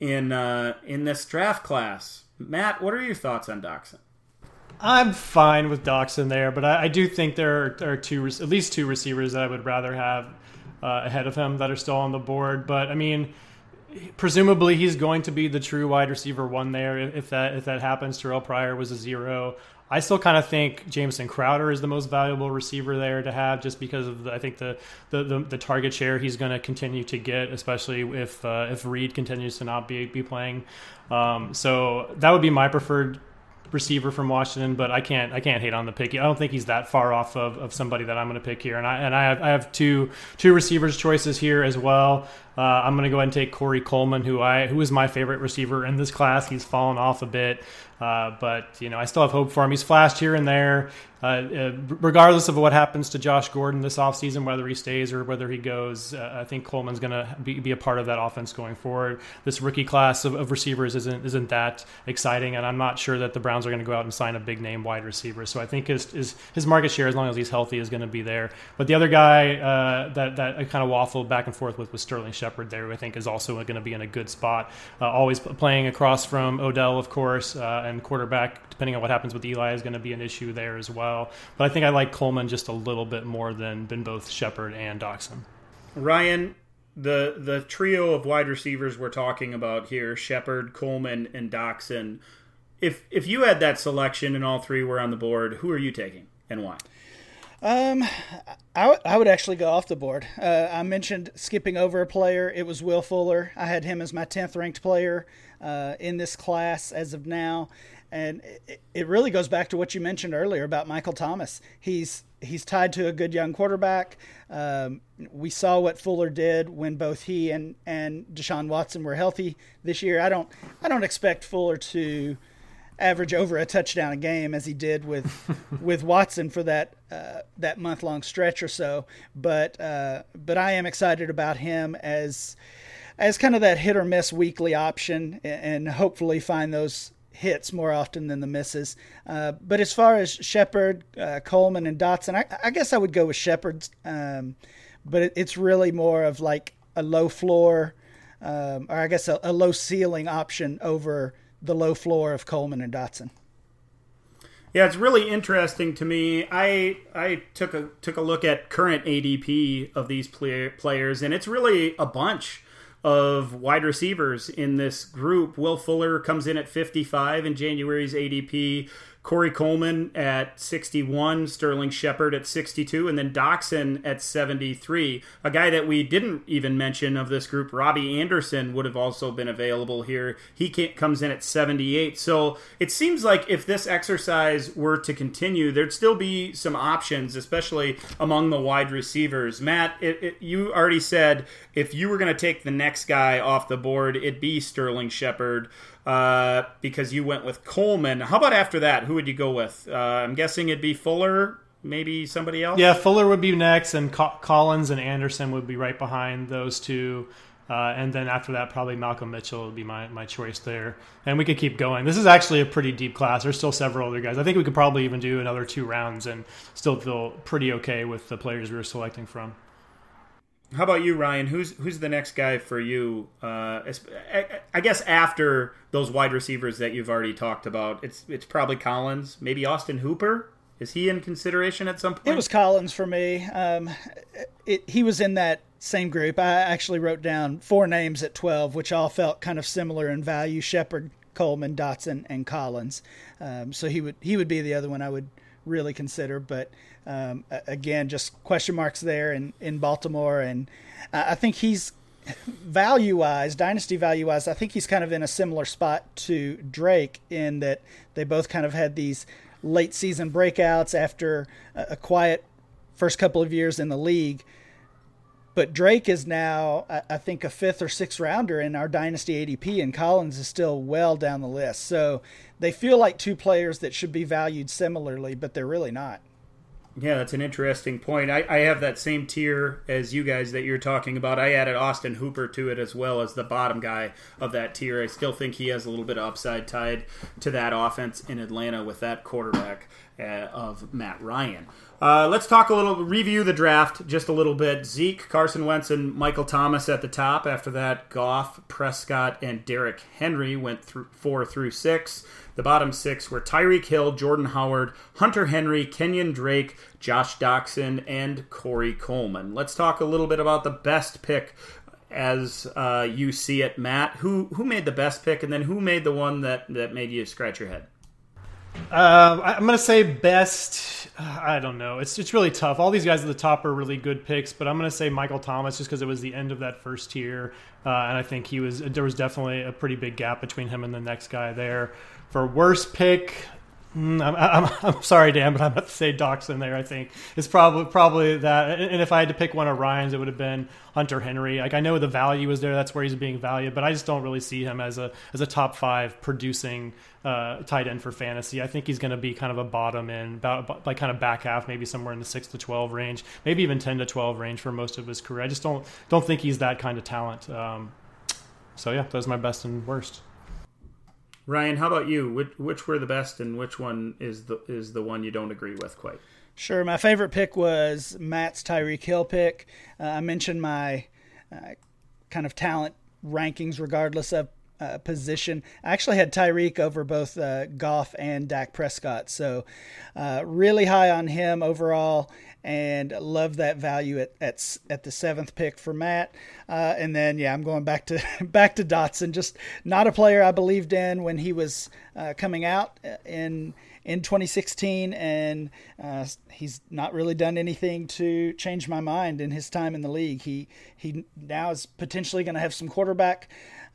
in uh, in this draft class. Matt, what are your thoughts on Doctson? I'm fine with Doctson there, but I, I do think there are, are, two, at least two receivers that I would rather have uh, ahead of him that are still on the board. But I mean, presumably he's going to be the true wide receiver one there if that if that happens. Terrell Pryor was a zero. I still kind of think Jamison Crowder is the most valuable receiver there to have, just because of the, I think the, the, the, the target share he's going to continue to get, especially if uh, if Reed continues to not be be playing. Um, so that would be my preferred receiver from Washington, but I can't I can't hate on the pick. I don't think he's that far off of, of somebody that I'm going to pick here. And I and I have, I have two two receivers choices here as well. Uh, I'm going to go ahead and take Corey Coleman, who I who is my favorite receiver in this class. He's fallen off a bit, uh, but you know I still have hope for him. He's flashed here and there. Uh, uh regardless of what happens to Josh Gordon this offseason, whether he stays or whether he goes, uh, I think Coleman's going to be, be, a part of that offense going forward. This rookie class of, of, receivers isn't isn't that exciting, and I'm not sure that the Browns are going to go out and sign a big name wide receiver. So I think his his, his market share, as long as he's healthy, is going to be there. But the other guy uh, that that I kind of waffled back and forth with was Sterling Shepard Shepard there, I think is also going to be in a good spot. Uh, always playing across from Odell, of course, uh, and quarterback, depending on what happens with Eli, is going to be an issue there as well. But I think I like Coleman just a little bit more than, than both Shepard and Doctson. Ryan, the the trio of wide receivers we're talking about here, Shepard, Coleman, and Doctson. If if you had that selection and all three were on the board, who are you taking and why? Um, I, would actually go off the board. Uh, I mentioned skipping over a player. It was Will Fuller. I had him as my 10th ranked player uh, in this class as of now. And it, it really goes back to what you mentioned earlier about Michael Thomas. He's he's tied to a good young quarterback. Um, we saw what Fuller did when both he and, and Deshaun Watson were healthy this year. I don't I don't expect Fuller to average over a touchdown a game as he did with with Watson for that uh, that month long stretch or so. But uh, but I am excited about him as as kind of that hit or miss weekly option, and hopefully find those hits more often than the misses. Uh, but as far as Shepard, uh, Coleman, and Doctson, I, I, guess I would go with Shepard's. Um, but it, it's really more of like a low floor, um, or I guess a, a low ceiling option over the low floor of Coleman and Doctson. Yeah, it's really interesting to me. I I took a took a look at current ADP of these play, players, and it's really a bunch of wide receivers in this group. Will Fuller comes in at 55 in January's ADP. Corey Coleman at 61, Sterling Shepard at 62, and then Doctson at 73. A guy that we didn't even mention of this group, Robbie Anderson, would have also been available here. He comes in at 78. So it seems like if this exercise were to continue, there'd still be some options, especially among the wide receivers. Matt, it, it, you already said if you were going to take the next guy off the board, it'd be Sterling Shepard uh, because you went with Coleman. How about after that? Who would you go with? Uh, I'm guessing it'd be Fuller, maybe somebody else. Yeah, Fuller would be next, and Co- Collins and Anderson would be right behind those two. Uh, and then after that, probably Malcolm Mitchell would be my, my choice there. And we could keep going. This is actually a pretty deep class. There's still several other guys. I think we could probably even do another two rounds and still feel pretty okay with the players we were selecting from. How about you, Ryan? Who's who's the next guy for you? Uh, I guess after those wide receivers that you've already talked about, it's it's probably Collins, maybe Austin Hooper. Is he in consideration at some point? It was Collins for me. Um, it, he was in that same group. I actually wrote down four names at twelve, which all felt kind of similar in value: Shepard, Coleman, Doctson, and Collins. Um, so he would he would be the other one I would really consider. But um, again, just question marks there in, in Baltimore. And I think he's value wise, dynasty value wise, I think he's kind of in a similar spot to Drake in that they both kind of had these late season breakouts after a quiet first couple of years in the league. But Drake is now, I think, a fifth or sixth rounder in our dynasty ADP, and Collins is still well down the list. So they feel like two players that should be valued similarly, but they're really not. Yeah, that's an interesting point. I, I have that same tier as you guys that you're talking about. I added Austin Hooper to it as well as the bottom guy of that tier. I still think he has a little bit of upside tied to that offense in Atlanta with that quarterback uh, of Matt Ryan. Uh, let's talk a little, review the draft just a little bit. Zeke, Carson Wentz, and Michael Thomas at the top. After that, Goff, Prescott, and Derrick Henry went through four through six. The bottom six were Tyreek Hill, Jordan Howard, Hunter Henry, Kenyan Drake, Josh Doctson and Corey Coleman. Let's talk a little bit about the best pick as uh, you see it, Matt. Who who made the best pick, and then who made the one that that made you scratch your head? Uh, I'm gonna say best. I don't know. It's it's really tough. All these guys at the top are really good picks, but I'm gonna say Michael Thomas just because it was the end of that first tier, uh, and I think he was there was definitely a pretty big gap between him and the next guy there. For worst pick, Mm, I'm, I'm, I'm, sorry, Dan, but I'm about to say Doctson there. I think it's probably probably that. And if I had to pick one of Ryan's, it would have been Hunter Henry. Like I know the value is there; that's where he's being valued. But I just don't really see him as a as a top five producing uh, tight end for fantasy. I think he's going to be kind of a bottom end, about like kind of back half, maybe somewhere in the six to twelve range, maybe even ten to twelve range for most of his career. I just don't don't think he's that kind of talent. Um, so yeah, those are my best and worst. Ryan, how about you? Which, which were the best, and which one is the is the one you don't agree with quite? Sure. My favorite pick was Matt's Tyreek Hill pick. Uh, I mentioned my uh, kind of talent rankings, regardless of uh, position. I actually had Tyreek over both uh, Goff and Dak Prescott, so uh, really high on him overall and love that value at at, at the seventh pick for Matt. Uh, and then yeah, I'm going back to back to Doctson. Just not a player I believed in when he was uh, coming out in in 2016, and uh, he's not really done anything to change my mind in his time in the league. He he now is potentially going to have some quarterback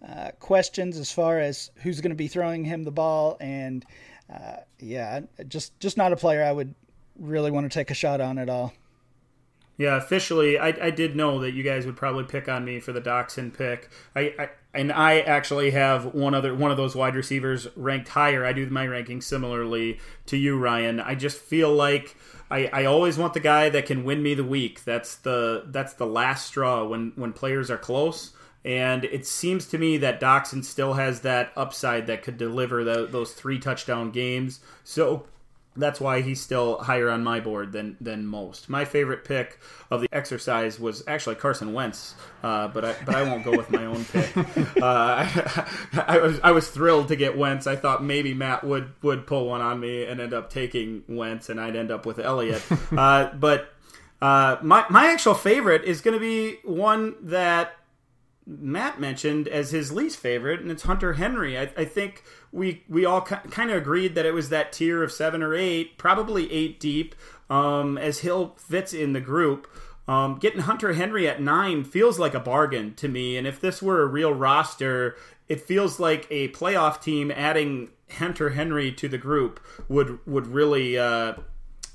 uh, questions as far as who's going to be throwing him the ball, and uh, yeah, just just not a player I would really want to take a shot on at all. Yeah, officially, I, I did know that you guys would probably pick on me for the Doctson pick. I, I and I actually have one other one of those wide receivers ranked higher. I do my ranking similarly to you, Ryan. I just feel like I, I always want the guy that can win me the week. That's the that's the last straw when when players are close. And it seems to me that Doctson still has that upside that could deliver the, those three touchdown games. So that's why he's still higher on my board than than most. My favorite pick of the exercise was actually Carson Wentz, uh, but I but I won't go with my own pick. Uh, I, I, was I was thrilled to get Wentz. I thought maybe Matt would would pull one on me and end up taking Wentz, and I'd end up with Elliott. Uh, but uh, my my actual favorite is going to be one that Matt mentioned as his least favorite, and it's Hunter Henry. I, I think we we all kind of agreed that it was that tier of seven or eight, probably eight deep, um, as Hill fits in the group. Um, getting Hunter Henry at nine feels like a bargain to me, and if this were a real roster, it feels like a playoff team adding Hunter Henry to the group would would really uh,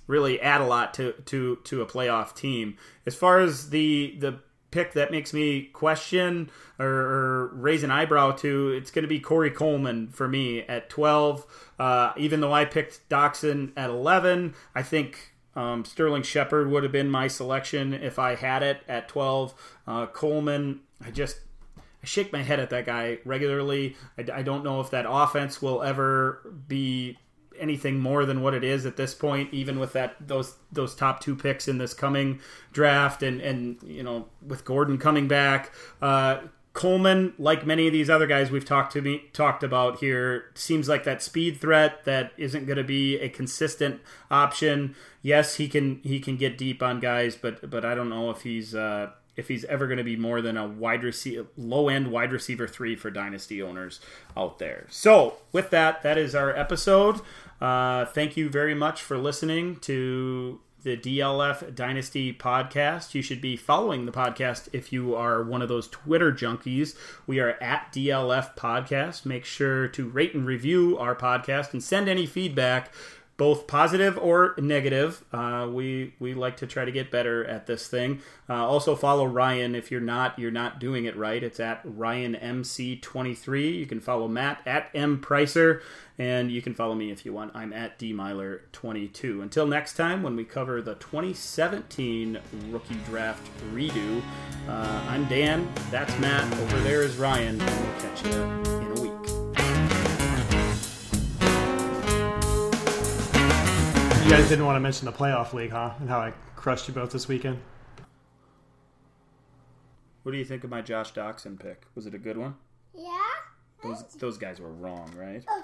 really add a lot to to to a playoff team. As far as the the pick that makes me question or, or raise an eyebrow to, it's going to be Corey Coleman for me at 12. Uh, even though I picked Doctson at 11, I think um, Sterling Shepard would have been my selection if I had it at 12. Uh, Coleman, I just I shake my head at that guy regularly. I, I, don't know if that offense will ever be anything more than what it is at this point, even with that those those top two picks in this coming draft, and and you know with Gordon coming back. Uh, Coleman, like many of these other guys we've talked to me talked about here, seems like that speed threat that isn't going to be a consistent option. Yes, he can he can get deep on guys, but but I don't know if he's uh, if he's ever going to be more than a wide receiver, low end wide receiver three for dynasty owners out there. So with that, that is our episode. Uh, thank you very much for listening to the DLF Dynasty podcast. You should be following the podcast if you are one of those Twitter junkies. We are at DLF Podcast. Make sure to rate and review our podcast and send any feedback both positive or negative. Uh, we we like to try to get better at this thing. Uh, also follow Ryan if you're not you're not doing it right. It's at Ryan MC23. You can follow Matt at M Pricer, and you can follow me if you want. I'm at D Meylor 22. Until next time, when we cover the 2017 rookie draft redo. Uh, I'm Dan. That's Matt. Over there is Ryan. And we'll catch you in a week. You guys didn't want to mention the playoff league, huh? And how I crushed you both this weekend. What do you think of my Josh Doctson pick? Was it a good one? Yeah. Those those guys were wrong, right? Uh,